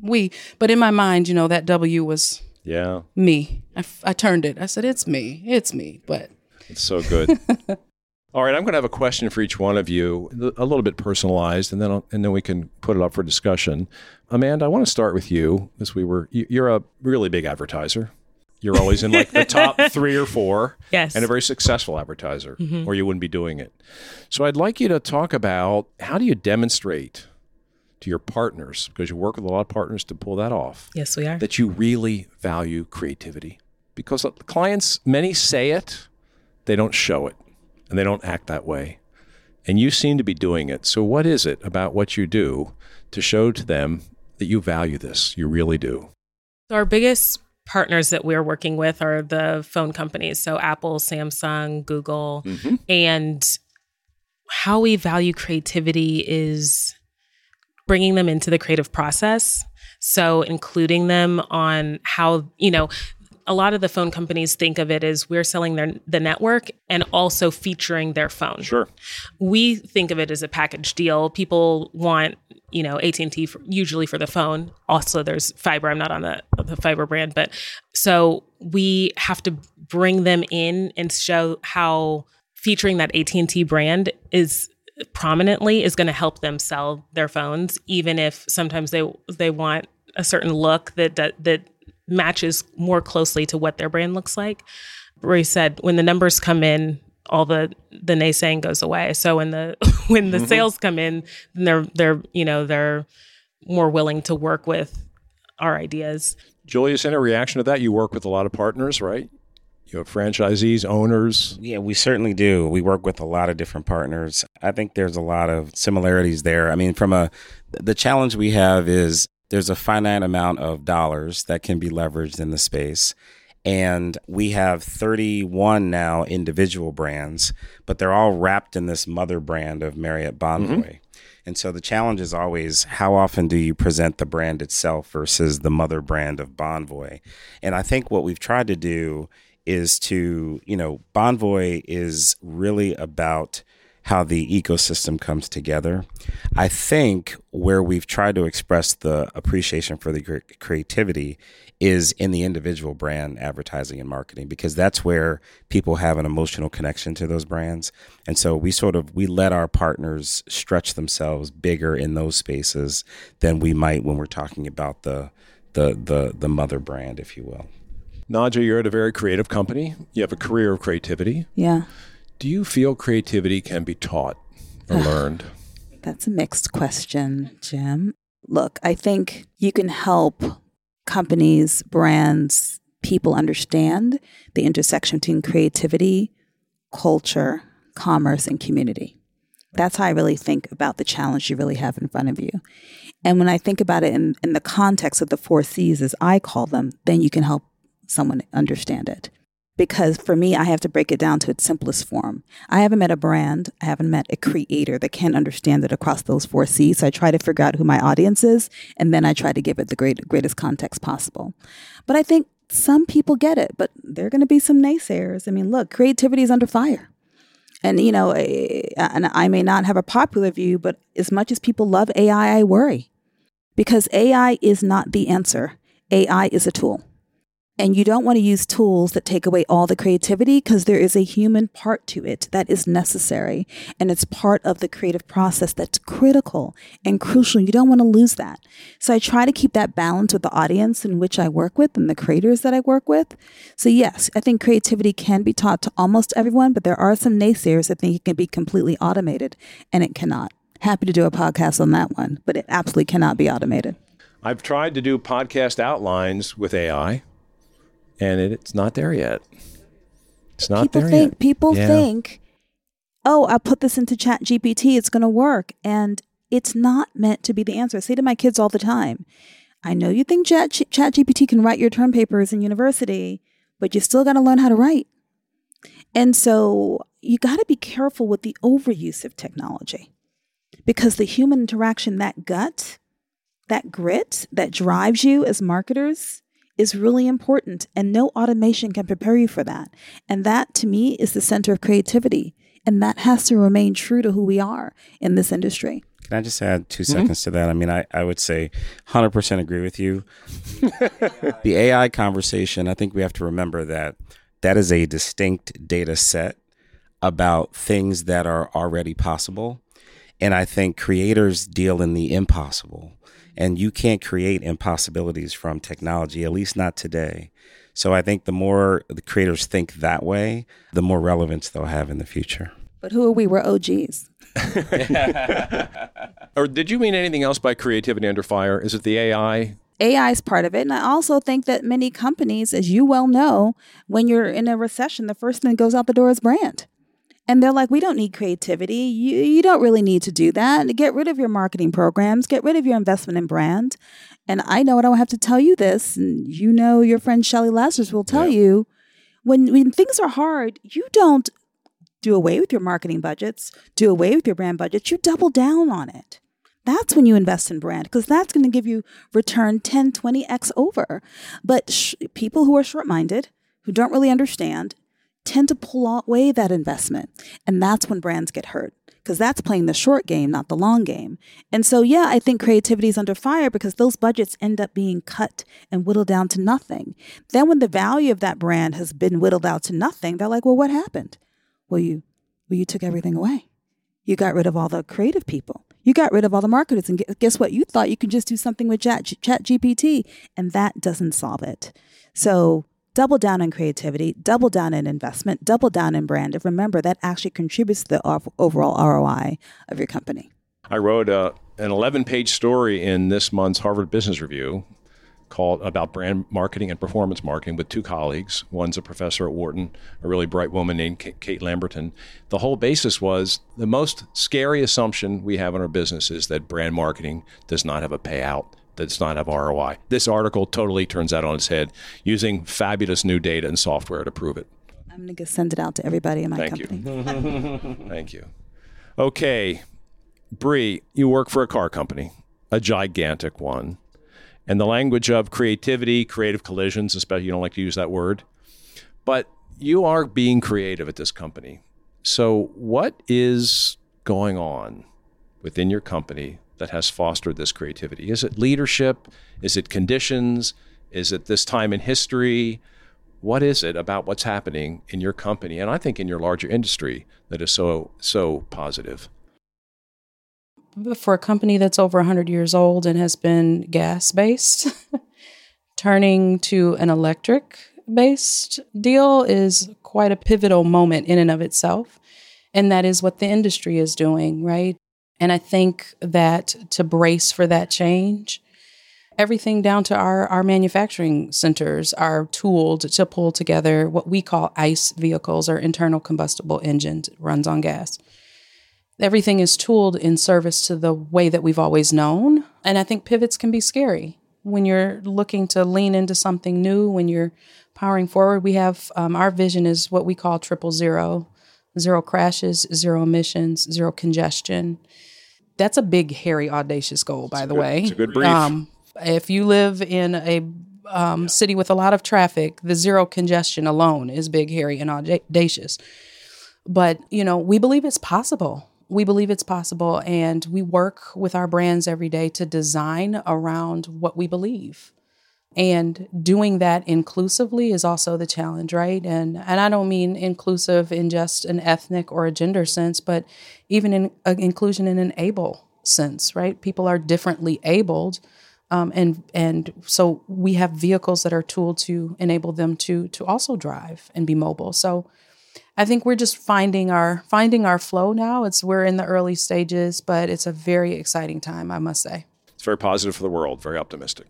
S5: we but in my mind you know that w was
S2: Yeah.
S5: me I, f- I turned it i said it's me it's me but
S2: It's so good. All right, I'm going to have a question for each one of you, a little bit personalized, and then I'll, and then we can put it up for discussion. Amanda, I want to start with you, as we were. You're a really big advertiser. You're always in like the top three or four,
S6: Yes.
S2: and a very successful advertiser, mm-hmm. or you wouldn't be doing it. So I'd like you to talk about how do you demonstrate to your partners, because you work with a lot of partners to pull that off,
S6: Yes, we are.
S2: that you really value creativity because clients many say it they don't show it and they don't act that way and you seem to be doing it so what is it about what you do to show to them that you value this you really do
S6: So our biggest partners that we're working with are the phone companies, so Apple, Samsung, Google, mm-hmm. and how we value creativity is bringing them into the creative process. So including them on how, you know, a lot of the phone companies think of it as we're selling their the network and also featuring their phone.
S2: Sure.
S6: We think of it as a package deal. People want, you know, AT and T usually for the phone. Also, there's fiber. I'm not on the the fiber brand, but so we have to bring them in and show how featuring that AT and T brand is prominently is going to help them sell their phones, even if sometimes they they want a certain look that that, that matches more closely to what their brand looks like. Roy said when the numbers come in, all the the naysaying goes away. So when the when the mm-hmm. sales come in, they're they're you know they're more willing to work with our ideas.
S2: julius any reaction to that you work with a lot of partners right You have franchisees, owners.
S4: Yeah, we certainly do. We work with a lot of different partners. I think there's a lot of similarities there. I mean, from a the challenge we have is there's a finite amount of dollars that can be leveraged in the space. And we have 31 now individual brands, but they're all wrapped in this mother brand of Marriott Bonvoy. Mm-hmm. And so the challenge is always how often do you present the brand itself versus the mother brand of Bonvoy? And I think what we've tried to do is to, you know, Bonvoy is really about how the ecosystem comes together. I think where we've tried to express the appreciation for the creativity is in the individual brand advertising and marketing because that's where people have an emotional connection to those brands. And so we sort of we let our partners stretch themselves bigger in those spaces than we might when we're talking about the the the the mother brand if you will.
S2: Nadja, you're at a very creative company. You have a career of creativity.
S3: Yeah.
S2: Do you feel creativity can be taught or learned?
S3: That's a mixed question, Jim. Look, I think you can help companies, brands, people understand the intersection between creativity, culture, commerce, and community. That's how I really think about the challenge you really have in front of you. And when I think about it in, in the context of the four C's, as I call them, then you can help someone understand it because for me, I have to break it down to its simplest form. I haven't met a brand, I haven't met a creator that can't understand it across those four C's. So I try to figure out who my audience is, and then I try to give it the great, greatest context possible. But I think some people get it, but there are going to be some naysayers. I mean, look, creativity is under fire. And, you know, eh, and I may not have a popular view, but as much as people love AI, I worry because AI is not the answer. AI is a tool. And you don't want to use tools that take away all the creativity because there is a human part to it that is necessary. And it's part of the creative process that's critical and crucial. You don't want to lose that. So I try to keep that balance with the audience in which I work with and the creators that I work with. So, yes, I think creativity can be taught to almost everyone, but there are some naysayers that think it can be completely automated, and it cannot. Happy to do a podcast on that one, but it absolutely cannot be automated.
S2: I've tried to do podcast outlines with AI and it, it's not there yet. It's not
S3: people
S2: there
S3: think,
S2: yet.
S3: People yeah. think, oh, I'll put this into Chat GPT, it's going to work. And it's not meant to be the answer. I say to my kids all the time, I know you think Chat, Chat GPT can write your term papers in university, but you still got to learn how to write. And so you got to be careful with the overuse of technology because the human interaction, that gut, that grit that drives you as marketers, is really important, and no automation can prepare you for that. And that, to me, is the center of creativity. And that has to remain true to who we are in this industry.
S4: Can I just add 2 mm-hmm. seconds to that? I mean, I, I would say 100% agree with you. the AI conversation, I think we have to remember that that is a distinct data set about things that are already possible. And I think creators deal in the impossible. And you can't create impossibilities from technology, at least not today. So I think the more the creators think that way, the more relevance they'll have in the future.
S3: But who are we? We're OGs.
S2: or did you mean anything else by creativity under fire? Is it the AI?
S3: AI is part of it. And I also think that many companies, as you well know, when you're in a recession, the first thing that goes out the door is brand. And they're like, we don't need creativity. You, you don't really need to do that. Get rid of your marketing programs, get rid of your investment in brand. And I know I don't have to tell you this. And you know, your friend Shelly Lazarus will tell yeah. you when, when things are hard, you don't do away with your marketing budgets, do away with your brand budgets. You double down on it. That's when you invest in brand because that's going to give you return 10, 20x over. But sh- people who are short minded, who don't really understand, tend to pull away that investment. And that's when brands get hurt because that's playing the short game, not the long game. And so, yeah, I think creativity is under fire because those budgets end up being cut and whittled down to nothing. Then, when the value of that brand has been whittled out to nothing, they're like, well, what happened? Well, you, well, you took everything away. You got rid of all the creative people. You got rid of all the marketers. And guess what? You thought you could just do something with Chat, Chat GPT, and that doesn't solve it. So, double down on creativity, double down in investment, double down in brand. And remember, that actually contributes to the overall ROI of your company.
S2: I wrote a, an 11 page story in this month's Harvard Business Review called about brand marketing and performance marketing with two colleagues. One's a professor at Wharton, a really bright woman named Cait Lamberton. The whole basis was the most scary assumption we have in our business is that brand marketing does not have a payout does not have ROI. This article totally turns that on its head using fabulous new data and software to prove it.
S3: I'm going to send it out to everybody in my
S2: Thank
S3: company.
S2: You. Thank you. Okay, Bree, you work for a car company, a gigantic one. And the language of creativity, creative collisions, especially you don't like to use that word, but you are being creative at this company. So, what is going on within your company that has fostered this creativity? Is it leadership? Is it conditions? Is it this time in history? What is it about what's happening in your company and I think in your larger industry that is so so positive?
S5: For a company that's over 100 years old and has been gas based, turning to an electric based deal is quite a pivotal moment in and of itself. And that is what the industry is doing, right? And I think that to brace for that change, everything down to our, our manufacturing centers are tooled to pull together what we call ICE vehicles or internal combustible engines, runs on gas. Everything is tooled in service to the way that we've always known. And I think pivots can be scary when you're looking to lean into something new, when you're powering forward. We have um, our vision is what we call triple zero zero crashes, zero emissions, zero congestion. That's a big, hairy, audacious goal, by
S2: it's
S5: the
S2: good,
S5: way.
S2: It's a good brief. Um,
S5: if you live in a um, yeah. city with a lot of traffic, the zero congestion alone is big, hairy, and audacious. But, you know, we believe it's possible. We believe it's possible. And we work with our brands every day to design around what we believe and doing that inclusively is also the challenge right and and i don't mean inclusive in just an ethnic or a gender sense but even in uh, inclusion in an able sense right people are differently abled um, and and so we have vehicles that are tooled to enable them to to also drive and be mobile so I think we're just finding our finding our flow now. It's we're in the early stages, but it's a very exciting time, I must say.
S2: It's very positive for the world, very optimistic.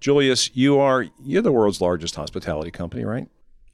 S2: Julius, you are you're the world's largest hospitality company, right?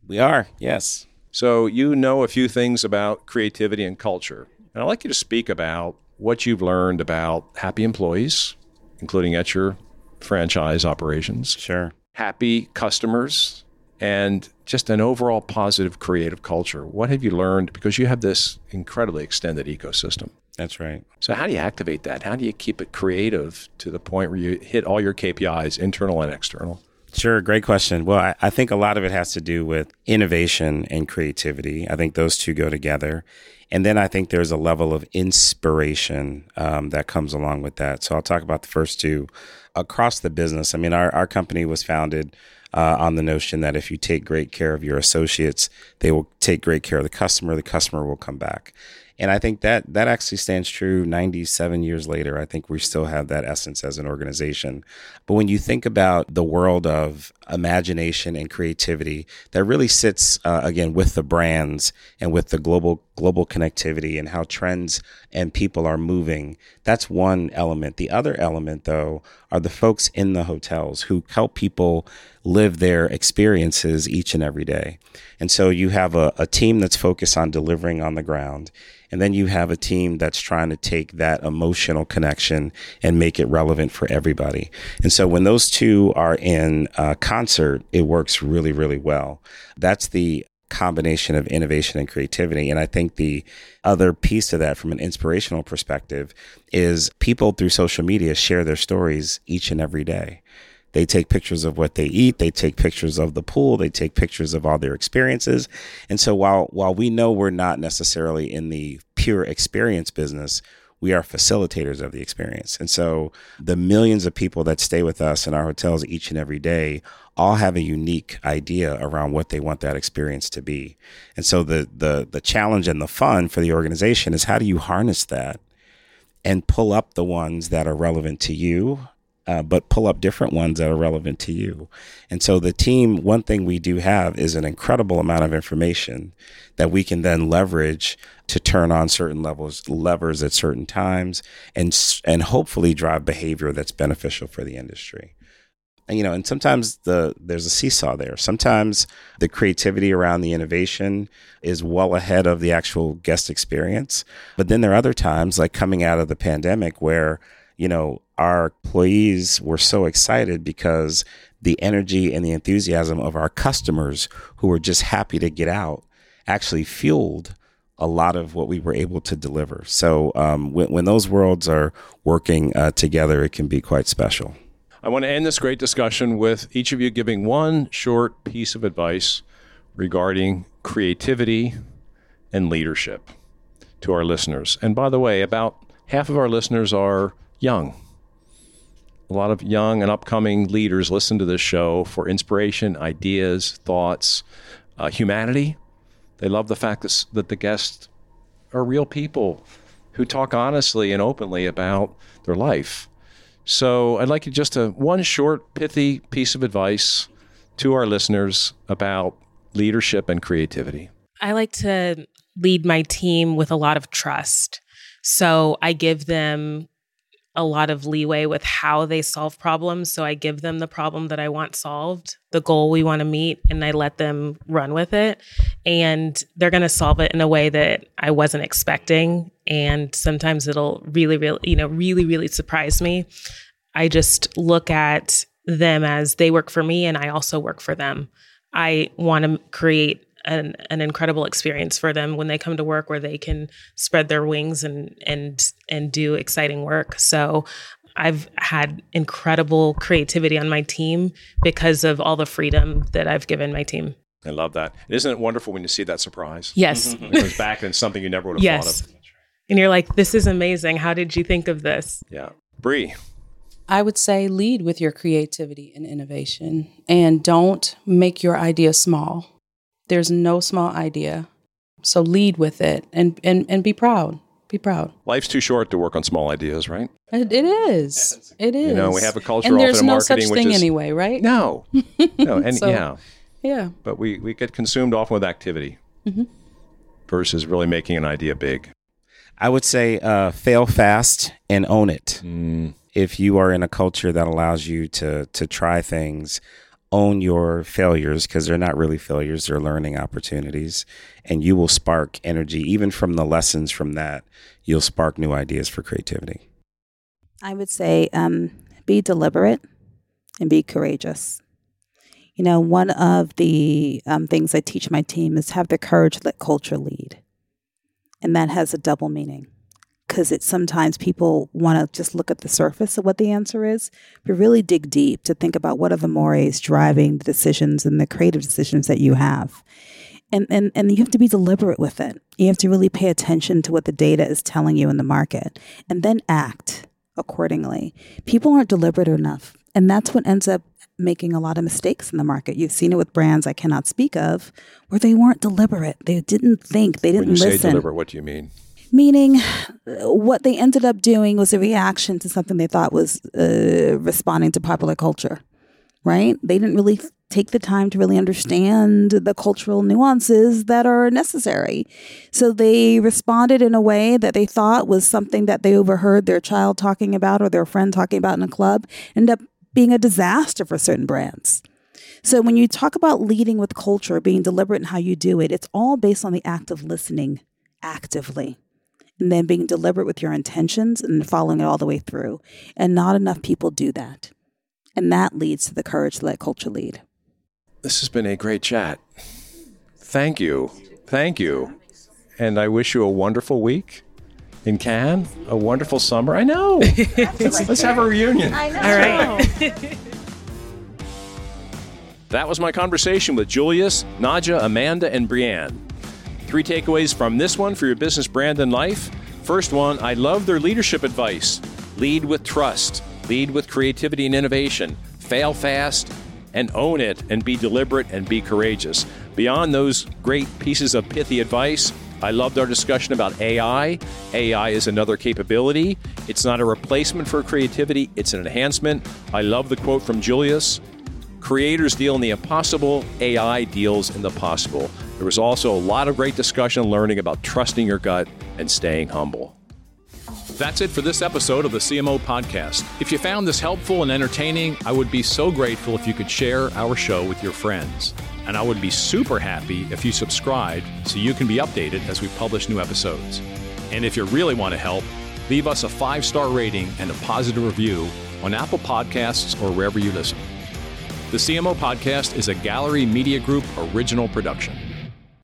S4: We are, yes.
S2: So you know a few things about creativity and culture. And I'd like you to speak about what you've learned about happy employees, including at your franchise operations.
S4: Sure.
S2: Happy customers and just an overall positive creative culture. What have you learned because you have this incredibly extended ecosystem?
S4: That's right.
S2: So, how do you activate that? How do you keep it creative to the point where you hit all your KPIs, internal and external?
S4: Sure, great question. Well, I, I, think a lot of it has to do with innovation and creativity. I think those two go together. And then I think there's a level of inspiration um, that comes along with that. So I'll talk about the first two across the business. I mean, our, our company was founded uh, on the notion that if you take great care of your associates, they will take great care of the customer, the customer will come back. And I think that that actually stands true 97 years later. I think we still have that essence as an organization. But when you think about the world of imagination and creativity, that really sits uh, again with the brands and with the global global connectivity and how trends and people are moving. That's one element. The other element, though, are the folks in the hotels who help people live their experiences each and every day. And so you have a, a team that's focused on delivering on the ground. And then you have a team that's trying to take that emotional connection and make it relevant for everybody. And so when those two are in uh, concert, it works really, really well. That's the combination of innovation and creativity. And I think the other piece of that from an inspirational perspective is people through social media share their stories each and every day. They take pictures of what they eat. They take pictures of the pool. They take pictures of all their experiences. And so while, while we know we're not necessarily in the pure experience business, we are facilitators of the experience. And so the millions of people that stay with us in our hotels each and every day all have a unique idea around what they want that experience to be. And so the the the challenge and the fun for the organization is how do you harness that and pull up the ones that are relevant to you uh, but pull up different ones that are relevant to you. And so the team, one thing we do have is an incredible amount of information that we can then leverage to turn on certain levels, levers at certain times, and and hopefully drive behavior that's beneficial for the industry. You know, and sometimes the there's a seesaw there. Sometimes the creativity around the innovation is well ahead of the actual guest experience. But then there are other times, like coming out of the pandemic, where you know our employees were so excited because the energy and the enthusiasm of our customers who were just happy to get out actually fueled a lot of what we were able to deliver. So um, when, when, those worlds are working uh, together, it can be quite special.
S2: I want to end this great discussion with each of you giving one short piece of advice regarding creativity and leadership to our listeners. And by the way, about half of our listeners are young. A lot of young and upcoming leaders listen to this show for inspiration, ideas, thoughts, uh, humanity. They love the fact that, that the guests are real people who talk honestly and openly about their life. So I'd like you just a one short, pithy piece of advice to our listeners about leadership and creativity.
S6: I like to lead my team with a lot of trust. So I give them a lot of leeway with how they solve problems. So I give them the problem that I want solved, the goal we want to meet, and I let them run with it. And they're going to solve it in a way that I wasn't expecting. And sometimes it'll really, really, you know, really, really surprise me. I just look at them as they work for me and I also work for them. I want to create an, an incredible experience for them when they come to work where they can spread their wings and and and do exciting work. So I've had incredible creativity on my team because of all the freedom that I've given my team.
S2: I love that. Isn't it wonderful when you see that surprise?
S6: Yes.
S2: it comes back and something you never would have
S6: yes.
S2: thought of.
S6: And you're like, this is amazing. How did you think of this?
S2: Yeah. Bree.
S5: I would say lead with your creativity and innovation and don't make your idea small. There's no small idea. So lead with it and, and, and be proud. Be proud.
S2: Life's too short to work on small ideas, right?
S5: it, it is. It is.
S2: You know, we have a culture
S5: and there's
S2: often in
S5: no
S2: marketing
S5: such
S2: which
S5: thing
S2: is
S5: anyway, right?
S2: no, no, and
S5: So-
S2: yeah,
S5: Yeah.
S2: but we we get consumed often with activity
S5: Mm-hmm.
S2: versus really making an idea big.
S4: I would say uh, fail fast and own it.
S2: Mm.
S4: If you are in a culture that allows you to to try things, own your failures because they're not really failures; they're learning opportunities, and you will spark energy even from the lessons from that. You'll spark new ideas for creativity.
S3: I would say um, be deliberate and be courageous. You know, one of the um, things I teach my team is have the courage to let culture lead. And that has a double meaning because it's sometimes people want to just look at the surface of what the answer is, but really dig deep to think about what are the mores driving the decisions and the creative decisions that you have. And, and, and you have to be deliberate with it. You have to really pay attention to what the data is telling you in the market and then act accordingly. People aren't deliberate enough. And that's what ends up making a lot of mistakes in the market. You've seen it with brands I cannot speak of where they weren't deliberate. They didn't think, they didn't
S2: When you say
S3: listen.
S2: deliberate, what do you mean?
S3: Meaning, what they ended up doing was a reaction to something they thought was uh, responding to popular culture, right? They didn't really take the time to really understand the cultural nuances that are necessary. So they responded in a way that they thought was something that they overheard their child talking about or their friend talking about in a club, end up being a disaster for certain brands. So when you talk about leading with culture, being deliberate in how you do it, it's all based on the act of listening actively and then being deliberate with your intentions and following it all the way through. And not enough people do that. And that leads to the courage to let culture lead.
S2: This has been a great chat. Thank you, thank you, and I wish you a wonderful week in Cannes, a wonderful summer. I know. let's, let's have a reunion.
S6: All right.
S2: That was my conversation with Julius, Nadja, Amanda, and Brianne. Three takeaways from this one for your business brand and life. First one, I love their leadership advice. Lead with trust, lead with creativity and innovation, fail fast, and own it, and be deliberate and be courageous. Beyond those great pieces of pithy advice, I loved our discussion about AI. AI is another capability. It's not a replacement for creativity, it's an enhancement. I love the quote from Julius Creators deal in the impossible, AI deals in the possible. There was also a lot of great discussion learning about trusting your gut and staying humble.
S1: That's it for this episode of the CMO Podcast. If you found this helpful and entertaining, I would be so grateful if you could share our show with your friends. And I would be super happy if you subscribed so you can be updated as we publish new episodes. And if you really want to help, leave us a five star rating and a positive review on Apple Podcasts or wherever you listen. The CMO Podcast is a Gallery Media Group original production.